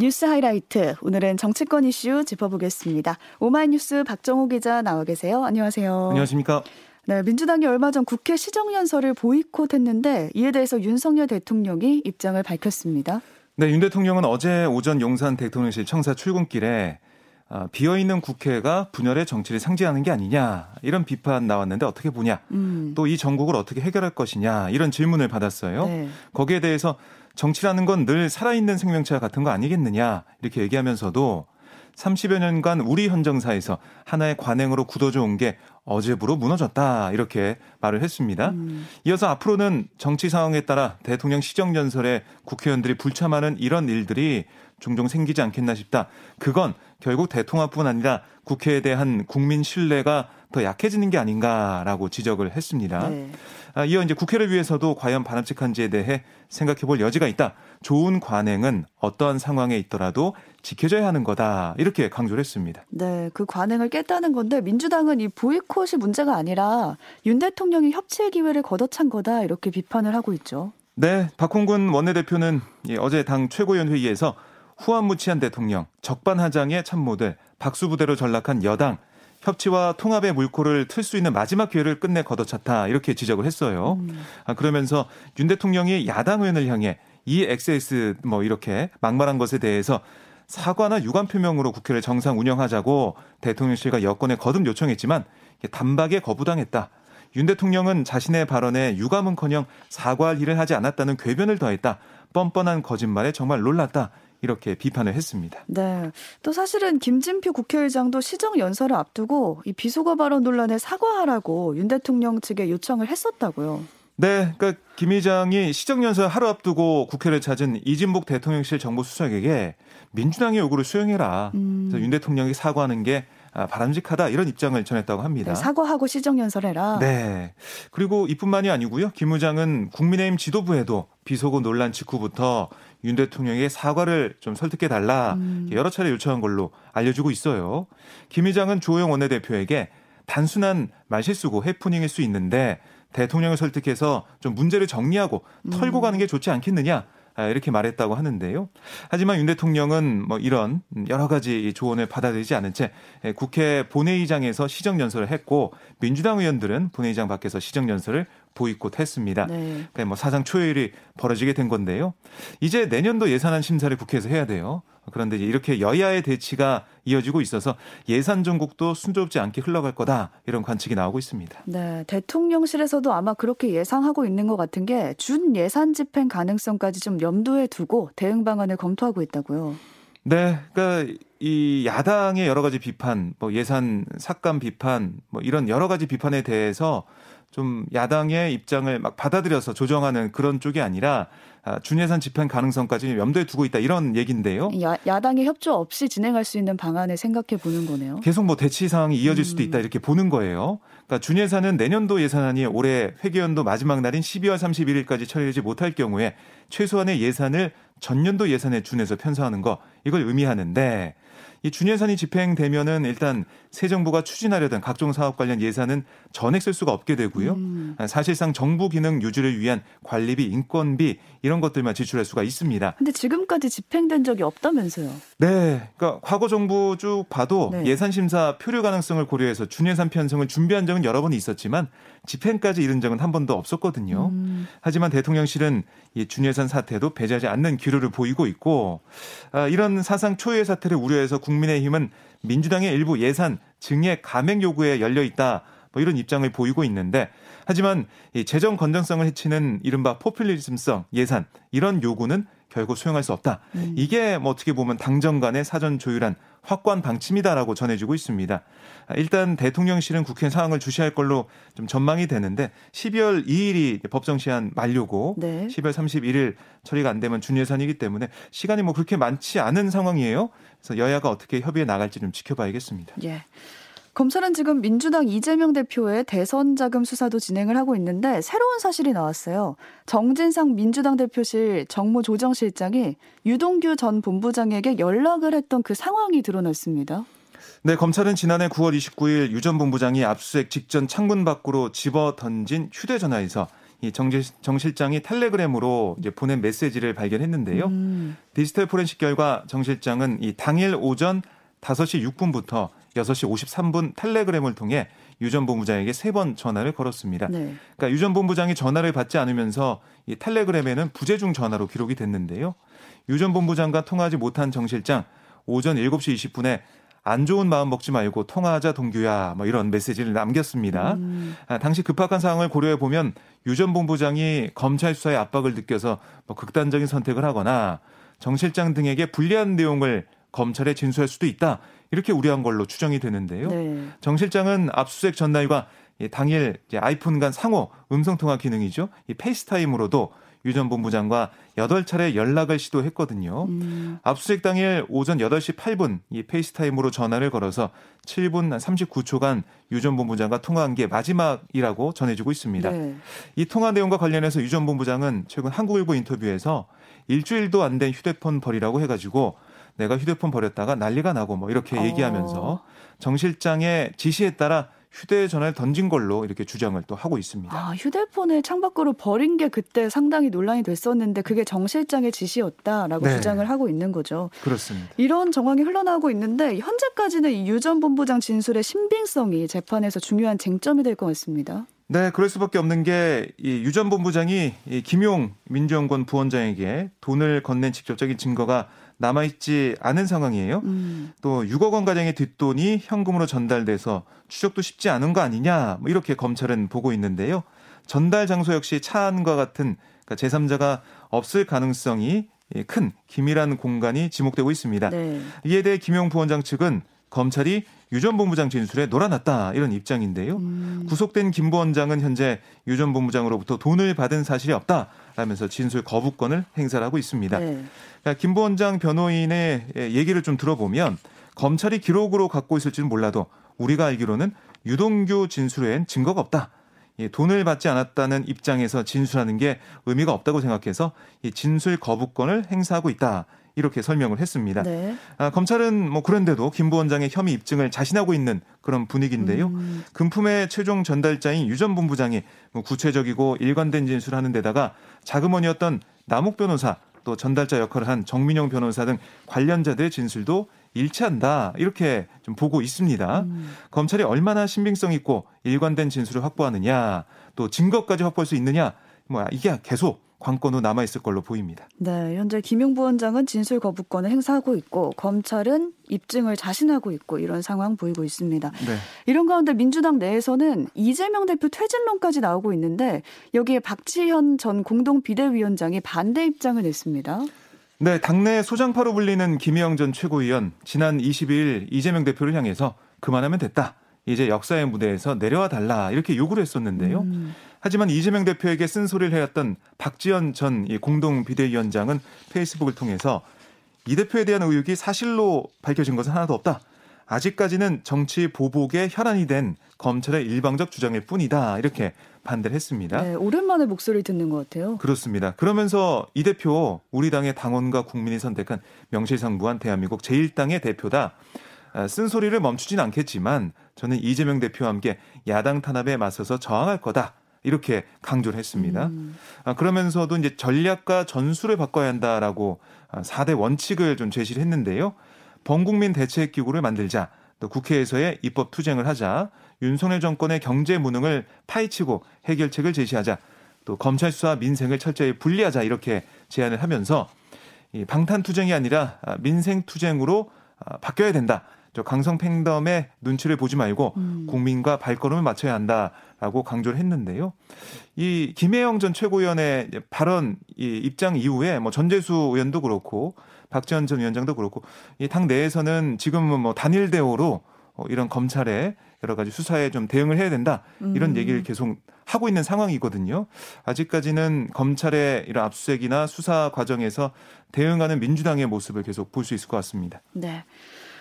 뉴스 하이라이트 오늘은 정치권 이슈 짚어보겠습니다. 오마이뉴스 박정호 기자 나와 계세요. 안녕하세요. 안녕하십니까? 네, 민주당이 얼마 전 국회 시정연설을 보이콧했는데 이에 대해서 윤석열 대통령이 입장을 밝혔습니다. 네, 윤 대통령은 어제 오전 용산 대통령실 청사 출근길에 아, 비어있는 국회가 분열의 정치를 상징하는 게 아니냐 이런 비판 나왔는데 어떻게 보냐 음. 또이 전국을 어떻게 해결할 것이냐 이런 질문을 받았어요. 네. 거기에 대해서 정치라는 건 늘 살아있는 생명체와 같은 거 아니겠느냐 이렇게 얘기하면서도 30여 년간 우리 헌정사에서 하나의 관행으로 굳어져 온 게 어제부로 무너졌다 이렇게 말을 했습니다. 음. 이어서 앞으로는 정치 상황에 따라 대통령 시정 연설에 국회의원들이 불참하는 이런 일들이 종종 생기지 않겠나 싶다. 그건 결국 대통합뿐 아니라 국회에 대한 국민 신뢰가 더 약해지는 게 아닌가라고 지적을 했습니다. 네. 아, 이어 이제 국회를 위해서도 과연 바람직한지에 대해 생각해 볼 여지가 있다. 좋은 관행은 어떠한 상황에 있더라도 지켜져야 하는 거다. 이렇게 강조를 했습니다. 네, 그 관행을 깼다는 건데 민주당은 이 보이콧이 문제가 아니라 윤 대통령이 협치의 기회를 걷어찬 거다. 이렇게 비판을 하고 있죠. 네, 박홍근 원내대표는 어제 당 최고위원 회의에서 후한무치한 대통령, 적반하장의 참모들, 박수부대로 전락한 여당, 협치와 통합의 물꼬를 틀 수 있는 마지막 기회를 끝내 걷어찼다 이렇게 지적을 했어요. 음. 아, 그러면서 윤 대통령이 야당 의원을 향해 이 XS 뭐 이렇게 막말한 것에 대해서 사과나 유감 표명으로 국회를 정상 운영하자고 대통령실과 여권에 거듭 요청했지만 단박에 거부당했다. 윤 대통령은 자신의 발언에 유감은커녕 사과할 일을 하지 않았다는 궤변을 더했다. 뻔뻔한 거짓말에 정말 놀랐다. 이렇게 비판을 했습니다. 네. 또 사실은 김진표 국회의장도 시정 연설을 앞두고 이 비속어 발언 논란에 사과하라고 윤 대통령 측에 요청을 했었다고요. 네, 그러니까 김 의장이 시정연설 하루 앞두고 국회를 찾은 이진복 대통령실 정보수석에게 민주당의 요구를 수용해라. 음. 윤 대통령이 사과하는 게 아, 바람직하다 이런 입장을 전했다고 합니다. 네, 사과하고 시정연설해라. 네. 그리고 이뿐만이 아니고요. 김 의장은 국민의힘 지도부에도 비속어 논란 직후부터 윤 대통령의 사과를 좀 설득해 달라 음. 여러 차례 요청한 걸로 알려지고 있어요. 김 의장은 조영 원내대표에게 단순한 말실수고 해프닝일 수 있는데 대통령을 설득해서 좀 문제를 정리하고 털고 음. 가는 게 좋지 않겠느냐 아, 이렇게 말했다고 하는데요. 하지만 윤 대통령은 뭐 이런 여러 가지 조언을 받아들이지 않은 채 국회 본회의장에서 시정연설을 했고 민주당 의원들은 본회의장 밖에서 시정연설을 보이콧했습니다. 네. 그러니까 뭐 사상 초유일이 벌어지게 된 건데요. 이제 내년도 예산안 심사를 국회에서 해야 돼요. 그런데 이렇게 여야의 대치가 이어지고 있어서 예산 전국도 순조롭지 않게 흘러갈 거다 이런 관측이 나오고 있습니다. 네, 대통령실에서도 아마 그렇게 예상하고 있는 것 같은 게 준 예산 집행 가능성까지 좀 염두에 두고 대응 방안을 검토하고 있다고요. 네, 그러니까 이 야당의 여러 가지 비판, 뭐 예산 삭감 비판, 뭐 이런 여러 가지 비판에 대해서 좀 야당의 입장을 막 받아들여서 조정하는 그런 쪽이 아니라 아, 준예산 집행 가능성까지 염두에 두고 있다 이런 얘기인데요. 야, 야당의 협조 없이 진행할 수 있는 방안을 생각해 보는 거네요. 계속 뭐 대치 상황이 이어질 수도 있다 음. 이렇게 보는 거예요. 그러니까 준예산은 내년도 예산안이 올해 회계연도 마지막 날인 12월 31일까지 처리하지 못할 경우에 최소한의 예산을 전년도 예산에 준해서 편성하는 거 이걸 의미하는데 이 준예산이 집행되면은 일단 새 정부가 추진하려던 각종 사업 관련 예산은 전액 쓸 수가 없게 되고요. 음. 사실상 정부 기능 유지를 위한 관리비, 인건비 이런 것들만 지출할 수가 있습니다. 근데 지금까지 집행된 적이 없다면서요? 네. 그러니까 과거 정부 쭉 봐도 네. 예산 심사 표류 가능성을 고려해서 준예산 편성을 준비한 적은 여러 번 있었지만 집행까지 이른 적은 한 번도 없었거든요. 음. 하지만 대통령실은 이 준예산 사태도 배제하지 않는 기류를 보이고 있고 아, 이런 사상 초유의 사태를 우려해서 국민의힘은 민주당의 일부 예산 증액 감액 요구에 열려 있다. 뭐 이런 입장을 보이고 있는데 하지만 이 재정 건전성을 해치는 이른바 포퓰리즘성 예산 이런 요구는 결국 수용할 수 없다. 음. 이게 뭐 어떻게 보면 당정 간의 사전 조율한 확고한 방침이다라고 전해지고 있습니다. 일단 대통령실은 국회 상황을 주시할 걸로 좀 전망이 되는데 12월 2일이 법정 시한 만료고 네. 12월 31일 처리가 안 되면 준예산이기 때문에 시간이 뭐 그렇게 많지 않은 상황이에요. 그래서 여야가 어떻게 협의해 나갈지 좀 지켜봐야겠습니다. 예. 검찰은 지금 민주당 이재명 대표의 대선 자금 수사도 진행을 하고 있는데 새로운 사실이 나왔어요. 정진상 민주당 대표실 정무조정실장이 유동규 전 본부장에게 연락을 했던 그 상황이 드러났습니다. 네, 검찰은 지난해 9월 29일 유 전 본부장이 압수수색 직전 창문 밖으로 집어 던진 휴대전화에서 이정 정 실장이 텔레그램으로 이제 보낸 메시지를 발견했는데요. 음. 디지털 포렌식 결과 정 실장은 이 당일 오전 5시 6분부터 6시 53분 텔레그램을 통해 유 전 본부장에게 세 번 전화를 걸었습니다. 네. 그러니까 유 전 본부장이 전화를 받지 않으면서 이 텔레그램에는 부재중 전화로 기록이 됐는데요. 유 전 본부장과 통화하지 못한 정 실장 오전 7시 20분에 안 좋은 마음 먹지 말고 통화하자 동규야 뭐 이런 메시지를 남겼습니다. 음. 아, 당시 급박한 상황을 고려해 보면 유 전 본부장이 검찰 수사의 압박을 느껴서 뭐 극단적인 선택을 하거나 정 실장 등에게 불리한 내용을 검찰에 진술할 수도 있다. 이렇게 우려한 걸로 추정이 되는데요. 네. 정 실장은 압수수색 전날과 당일 아이폰 간 상호 음성통화 기능이죠. 이 페이스타임으로도 유 전 본부장과 8차례 연락을 시도했거든요. 음. 압수수색 당일 오전 8시 8분 이 페이스타임으로 전화를 걸어서 7분 39초간 유 전 본부장과 통화한 게 마지막이라고 전해지고 있습니다. 네. 이 통화 내용과 관련해서 유 전 본부장은 최근 한국일보 인터뷰에서 일주일도 안 된 휴대폰 버리라고 해가지고 내가 휴대폰 버렸다가 난리가 나고 뭐 이렇게 어. 얘기하면서 정 실장의 지시에 따라 휴대전화를 던진 걸로 이렇게 주장을 또 하고 있습니다. 아, 휴대폰을 창밖으로 버린 게 그때 상당히 논란이 됐었는데 그게 정 실장의 지시였다라고 네. 주장을 하고 있는 거죠. 그렇습니다. 이런 정황이 흘러나오고 있는데 현재까지는 이 유 전 본부장 진술의 신빙성이 재판에서 중요한 쟁점이 될 것 같습니다. 네, 그럴 수밖에 없는 게 이 유 전 본부장이 이 김용 민주연구원 부원장에게 돈을 건넨 직접적인 증거가 남아있지 않은 상황이에요. 음. 또 6억 원 가량의 뒷돈이 현금으로 전달돼서 추적도 쉽지 않은 거 아니냐 뭐 이렇게 검찰은 보고 있는데요. 전달 장소 역시 차 안과 같은 그러니까 제3자가 없을 가능성이 큰 기밀한 공간이 지목되고 있습니다. 네. 이에 대해 김용 부원장 측은 검찰이 유 전 본부장 진술에 놀아났다 이런 입장인데요. 음. 구속된 김 부원장은 현재 유 전 본부장으로부터 돈을 받은 사실이 없다 라면서 진술 거부권을 행사를 하고 있습니다. 네. 그러니까 김 부원장 변호인의 얘기를 좀 들어보면 검찰이 기록으로 갖고 있을지는 몰라도 우리가 알기로는 유동규 진술에는 증거가 없다. 돈을 받지 않았다는 입장에서 진술하는 게 의미가 없다고 생각해서 이 진술 거부권을 행사하고 있다. 이렇게 설명을 했습니다. 네. 아, 검찰은 뭐 그런데도 김 부원장의 혐의 입증을 자신하고 있는 그런 분위기인데요. 음. 금품의 최종 전달자인 유 전 본부장이 뭐 구체적이고 일관된 진술을 하는 데다가 자금원이었던 남욱 변호사 또 전달자 역할을 한 정민영 변호사 등 관련자들의 진술도 일치한다 이렇게 좀 보고 있습니다. 음. 검찰이 얼마나 신빙성 있고 일관된 진술을 확보하느냐 또 증거까지 확보할 수 있느냐 뭐 이게 계속 관건으로 남아 있을 걸로 보입니다. 네, 현재 김용 부원장은 진술 거부권을 행사하고 있고 검찰은 입증을 자신하고 있고 이런 상황 보이고 있습니다. 네. 이런 가운데 민주당 내에서는 이재명 대표 퇴진론까지 나오고 있는데 여기에 박지현 전 공동 비대위원장이 반대 입장을 냈습니다. 네, 당내 소장파로 불리는 김혜영 전 최고위원 지난 22일 이재명 대표를 향해서 그만하면 됐다. 이제 역사의 무대에서 내려와 달라 이렇게 요구를 했었는데요. 음. 하지만 이재명 대표에게 쓴소리를 해왔던 박지원 전 공동 비대위원장은 페이스북을 통해서 이 대표에 대한 의혹이 사실로 밝혀진 것은 하나도 없다. 아직까지는 정치 보복의 혈안이 된 검찰의 일방적 주장일 뿐이다. 이렇게 반대를 했습니다. 네, 오랜만에 목소리 듣는 것 같아요. 그렇습니다. 그러면서 이 대표 우리 당의 당원과 국민이 선택한 명실상부한 대한민국 제1당의 대표다. 아, 쓴소리를 멈추진 않겠지만 저는 이재명 대표와 함께 야당 탄압에 맞서서 저항할 거다. 이렇게 강조를 했습니다. 음. 아, 그러면서도 이제 전략과 전술을 바꿔야 한다라고 4대 아, 원칙을 좀 제시를 했는데요. 범국민 대책 기구를 만들자. 또 국회에서의 입법 투쟁을 하자. 윤석열 정권의 경제 무능을 파헤치고 해결책을 제시하자. 또 검찰 수사 민생을 철저히 분리하자 이렇게 제안을 하면서 이 방탄 투쟁이 아니라 아, 민생 투쟁으로 바뀌어야 된다. 저 강성 팽덤의 눈치를 보지 말고 음. 국민과 발걸음을 맞춰야 한다라고 강조를 했는데요. 이 김혜영 전 최고위원의 발언 이 입장 이후에 뭐 전재수 의원도 그렇고 박지원 전 위원장도 그렇고 이 당 내에서는 지금은 뭐 단일 대우로 어, 이런 검찰의 여러 가지 수사에 좀 대응을 해야 된다 이런 음. 얘기를 계속 하고 있는 상황이거든요. 아직까지는 검찰의 이런 압수수색이나 수사 과정에서 대응하는 민주당의 모습을 계속 볼 수 있을 것 같습니다. 네.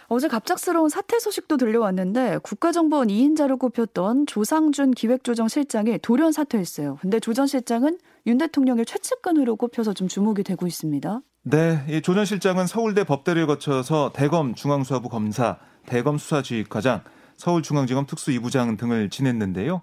어제 갑작스러운 사퇴 소식도 들려왔는데 국가정보원 2인자로 꼽혔던 조상준 기획조정실장이 돌연 사퇴했어요. 근데 조 전 실장은 윤 대통령의 최측근으로 꼽혀서 좀 주목이 되고 있습니다. 네, 이조 전 실장은 서울대 법대를 거쳐서 대검 중앙수사부 검사, 대검 수사지휘과장, 서울중앙지검 특수 2부장 등을 지냈는데요.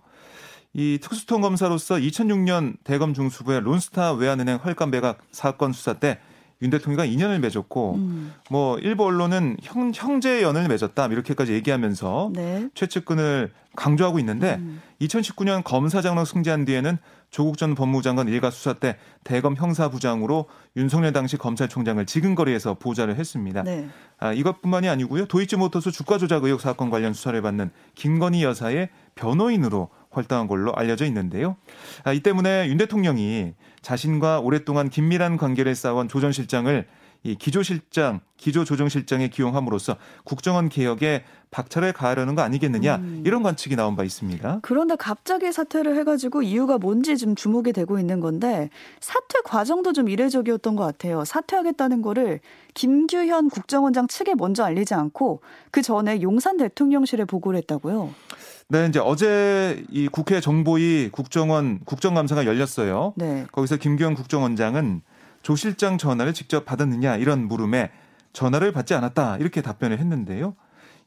이 특수통 검사로서 2006년 대검 중수부의 론스타 외환은행 헐값 매각 사건 수사 때 윤 대통령과 인연을 맺었고 음. 뭐 일부 언론은 형, 형제 연을 맺었다 이렇게까지 얘기하면서 네. 최측근을 강조하고 있는데 음. 2019년 검사장로 승지한 뒤에는 조국 전 법무장관 일가 수사 때 대검 형사부장으로 윤석열 당시 검찰총장을 지근거리에서 보좌를 했습니다. 네. 아, 이것뿐만이 아니고요. 도이치모터스 주가 조작 의혹 사건 관련 수사를 받는 김건희 여사의 변호인으로 활동한 걸로 알려져 있는데요. 아, 이 때문에 윤 대통령이 자신과 오랫동안 긴밀한 관계를 쌓아온 조 전 실장을 이 기조실장, 기조조정실장에 기용함으로써 국정원 개혁에 박차를 가하려는 거 아니겠느냐 음. 이런 관측이 나온 바 있습니다. 그런데 갑자기 사퇴를 해가지고 이유가 뭔지 좀 주목이 되고 있는 건데 사퇴 과정도 좀 이례적이었던 것 같아요. 사퇴하겠다는 거를 김규현 국정원장 측에 먼저 알리지 않고 그 전에 용산 대통령실에 보고를 했다고요. 네, 이제 어제 이 국회 정보위 국정원 국정감사가 열렸어요. 네. 거기서 김기현 국정원장은 조 실장 전화를 직접 받았느냐 이런 물음에 전화를 받지 않았다 이렇게 답변을 했는데요.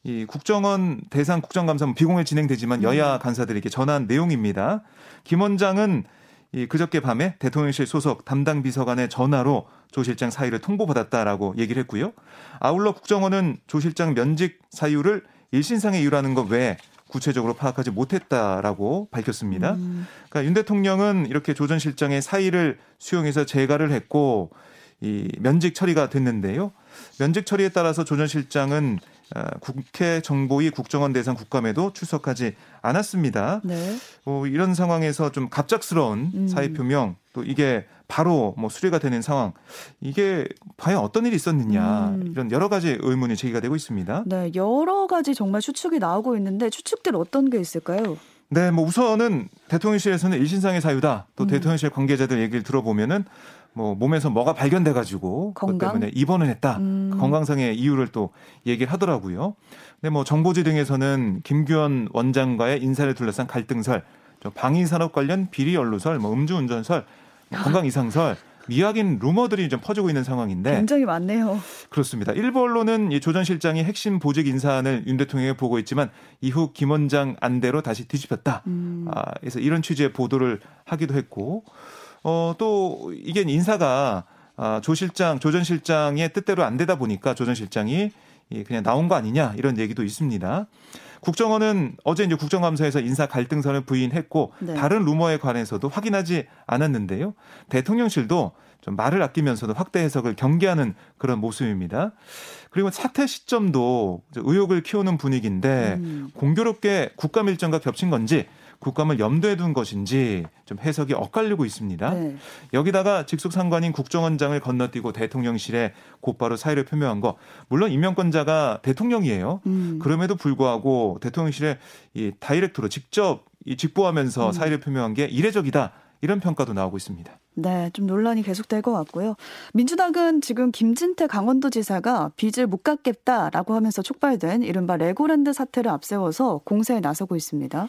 이 국정원 대상 국정감사는 비공개 진행되지만 여야 음. 간사들에게 전한 내용입니다. 김 원장은 이 그저께 밤에 대통령실 소속 담당 비서관의 전화로 조 실장 사의를 통보받았다라고 얘기를 했고요. 아울러 국정원은 조 실장 면직 사유를 일신상의 이유라는 것 외에 구체적으로 파악하지 못했다라고 밝혔습니다. 음. 그러니까 윤 대통령은 이렇게 조 전 실장의 사의를 수용해서 재가를 했고 이 면직 처리가 됐는데요. 면직 처리에 따라서 조 전 실장은 어, 국회 정보위 국정원 대상 국감에도 출석하지 않았습니다. 네. 어, 이런 상황에서 좀 갑작스러운 음. 사의 표명 또 이게 바로 뭐 수리가 되는 상황 이게 과연 어떤 일이 있었느냐 음. 이런 여러 가지 의문이 제기가 되고 있습니다. 네, 여러 가지 정말 추측이 나오고 있는데 추측들 어떤 게 있을까요? 네, 뭐 우선은 대통령실에서는 일신상의 사유다. 또 음. 대통령실 관계자들 얘기를 들어보면은 뭐 몸에서 뭐가 발견돼 가지고 그것 때문에 입원을 했다. 음. 건강상의 이유를 또 얘기를 하더라고요. 근데 뭐 정보지 등에서는 김규현 원장과의 인사를 둘러싼 갈등설, 방위 산업 관련 비리 연루설, 뭐 음주운전설 건강 이상설 미확인 루머들이 좀 퍼지고 있는 상황인데 굉장히 많네요. 그렇습니다. 일부 언론은 이 조전 실장이 핵심 보직 인사안을 윤 대통령에 보고 있지만 이후 김 원장 안대로 다시 뒤집혔다. 음. 아, 그래서 이런 취지의 보도를 하기도 했고 어, 또 이게 인사가 아, 조 실장, 조 전 실장의 뜻대로 안 되다 보니까 조 전 실장이 그냥 나온 거 아니냐 이런 얘기도 있습니다. 국정원은 어제 이제 국정감사에서 인사 갈등선을 부인했고 네. 다른 루머에 관해서도 확인하지 않았는데요. 대통령실도 좀 말을 아끼면서도 확대 해석을 경계하는 그런 모습입니다. 그리고 사퇴 시점도 의혹을 키우는 분위기인데 음. 공교롭게 국감 일정과 겹친 건지 국감을 염두에 둔 것인지 좀 해석이 엇갈리고 있습니다. 네. 여기다가 직속 상관인 국정원장을 건너뛰고 대통령실에 곧바로 사의를 표명한 거 물론 임명권자가 대통령이에요. 음. 그럼에도 불구하고 대통령실에 이 다이렉트로 직접 이 직보하면서 음. 사의를 표명한 게 이례적이다. 이런 평가도 나오고 있습니다. 네, 좀 논란이 계속될 것 같고요. 민주당은 지금 김진태 강원도지사가 빚을 못 갚겠다라고 하면서 촉발된 이른바 레고랜드 사태를 앞세워서 공세에 나서고 있습니다.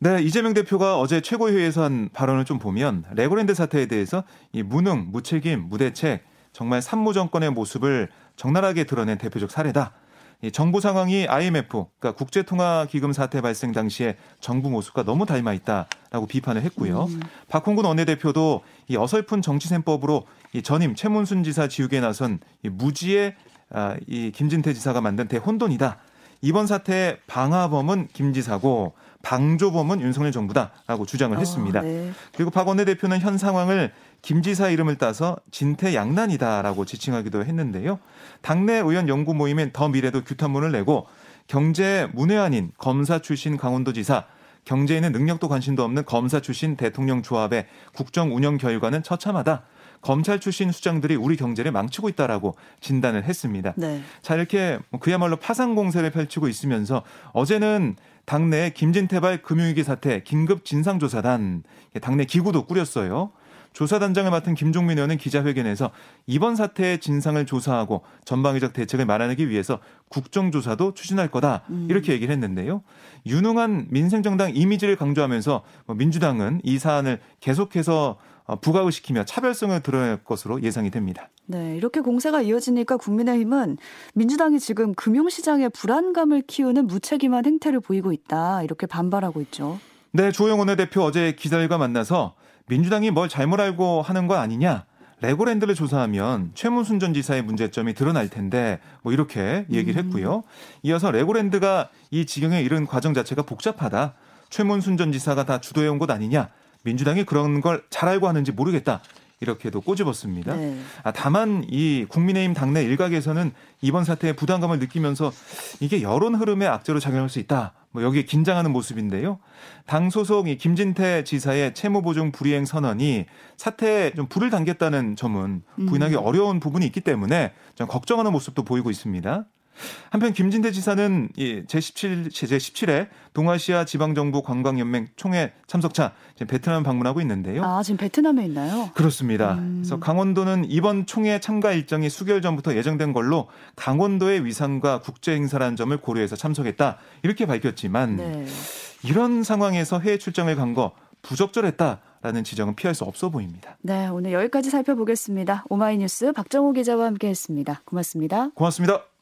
네, 이재명 대표가 어제 최고회의에서 한 발언을 좀 보면 레고랜드 사태에 대해서 이 무능, 무책임, 무대책, 정말 삼무 정권의 모습을 적나라하게 드러낸 대표적 사례다. 이 정부 상황이 IMF, 그러니까 국제통화기금 사태 발생 당시에 정부 모습과 너무 닮아 있다라고 비판을 했고요. 음. 박홍근 원내대표도 이 어설픈 정치셈법으로 이 전임 최문순 지사 지우개에 나선 이 무지의 아, 이 김진태 지사가 만든 대혼돈이다. 이번 사태의 방화범은 김 지사고 방조범은 윤석열 정부다라고 주장을 어, 했습니다. 네. 그리고 박 원내대표는 현 상황을 김 지사 이름을 따서 진퇴양난이다라고 지칭하기도 했는데요. 당내 의원 연구 모임엔 더 미래도 규탄문을 내고 경제 문외한인 검사 출신 강원도지사 경제에는 능력도 관심도 없는 검사 출신 대통령 조합의 국정 운영 결과는 처참하다. 검찰 출신 수장들이 우리 경제를 망치고 있다라고 진단을 했습니다. 네. 자 이렇게 뭐 그야말로 파상 공세를 펼치고 있으면서 어제는 당내 김진태발 금융위기 사태 긴급 진상조사단 당내 기구도 꾸렸어요. 조사단장을 맡은 김종민 의원은 기자회견에서 이번 사태의 진상을 조사하고 전방위적 대책을 마련하기 위해서 국정조사도 추진할 거다 음. 이렇게 얘기를 했는데요. 유능한 민생정당 이미지를 강조하면서 뭐 민주당은 이 사안을 계속해서 어, 부각을 시키며 차별성을 드러낼 것으로 예상이 됩니다. 네, 이렇게 공세가 이어지니까 국민의힘은 민주당이 지금 금융시장의 불안감을 키우는 무책임한 행태를 보이고 있다 이렇게 반발하고 있죠. 네, 조영 원내대표 어제 기자들과 만나서 민주당이 뭘 잘못 알고 하는 거 아니냐. 레고랜드를 조사하면 최문순 전 지사의 문제점이 드러날 텐데 뭐 이렇게 얘기를 음. 했고요. 이어서 레고랜드가 이 지경에 이른 과정 자체가 복잡하다. 최문순 전 지사가 다 주도해온 것 아니냐. 민주당이 그런 걸 잘 알고 하는지 모르겠다. 이렇게도 꼬집었습니다. 네. 아, 다만 이 국민의힘 당내 일각에서는 이번 사태에 부담감을 느끼면서 이게 여론 흐름에 악재로 작용할 수 있다. 뭐 여기에 긴장하는 모습인데요. 당 소속 이 김진태 지사의 채무 보증 불이행 선언이 사태에 좀 불을 당겼다는 점은 부인하기 음. 어려운 부분이 있기 때문에 좀 걱정하는 모습도 보이고 있습니다. 한편 김진대 지사는 제17 제17회 동아시아 지방정부 관광연맹 총회 참석차 지금 베트남 방문하고 있는데요. 아 지금 베트남에 있나요? 그렇습니다. 음. 그래서 강원도는 이번 총회 참가 일정이 수개월 전부터 예정된 걸로 강원도의 위상과 국제 행사라는 점을 고려해서 참석했다 이렇게 밝혔지만 네. 이런 상황에서 해외 출장을 간 거 부적절했다. 라는 지적은 피할 수 없어 보입니다. 네, 오늘 여기까지 살펴보겠습니다. 오마이뉴스 박정호 기자와 함께했습니다. 고맙습니다. 고맙습니다.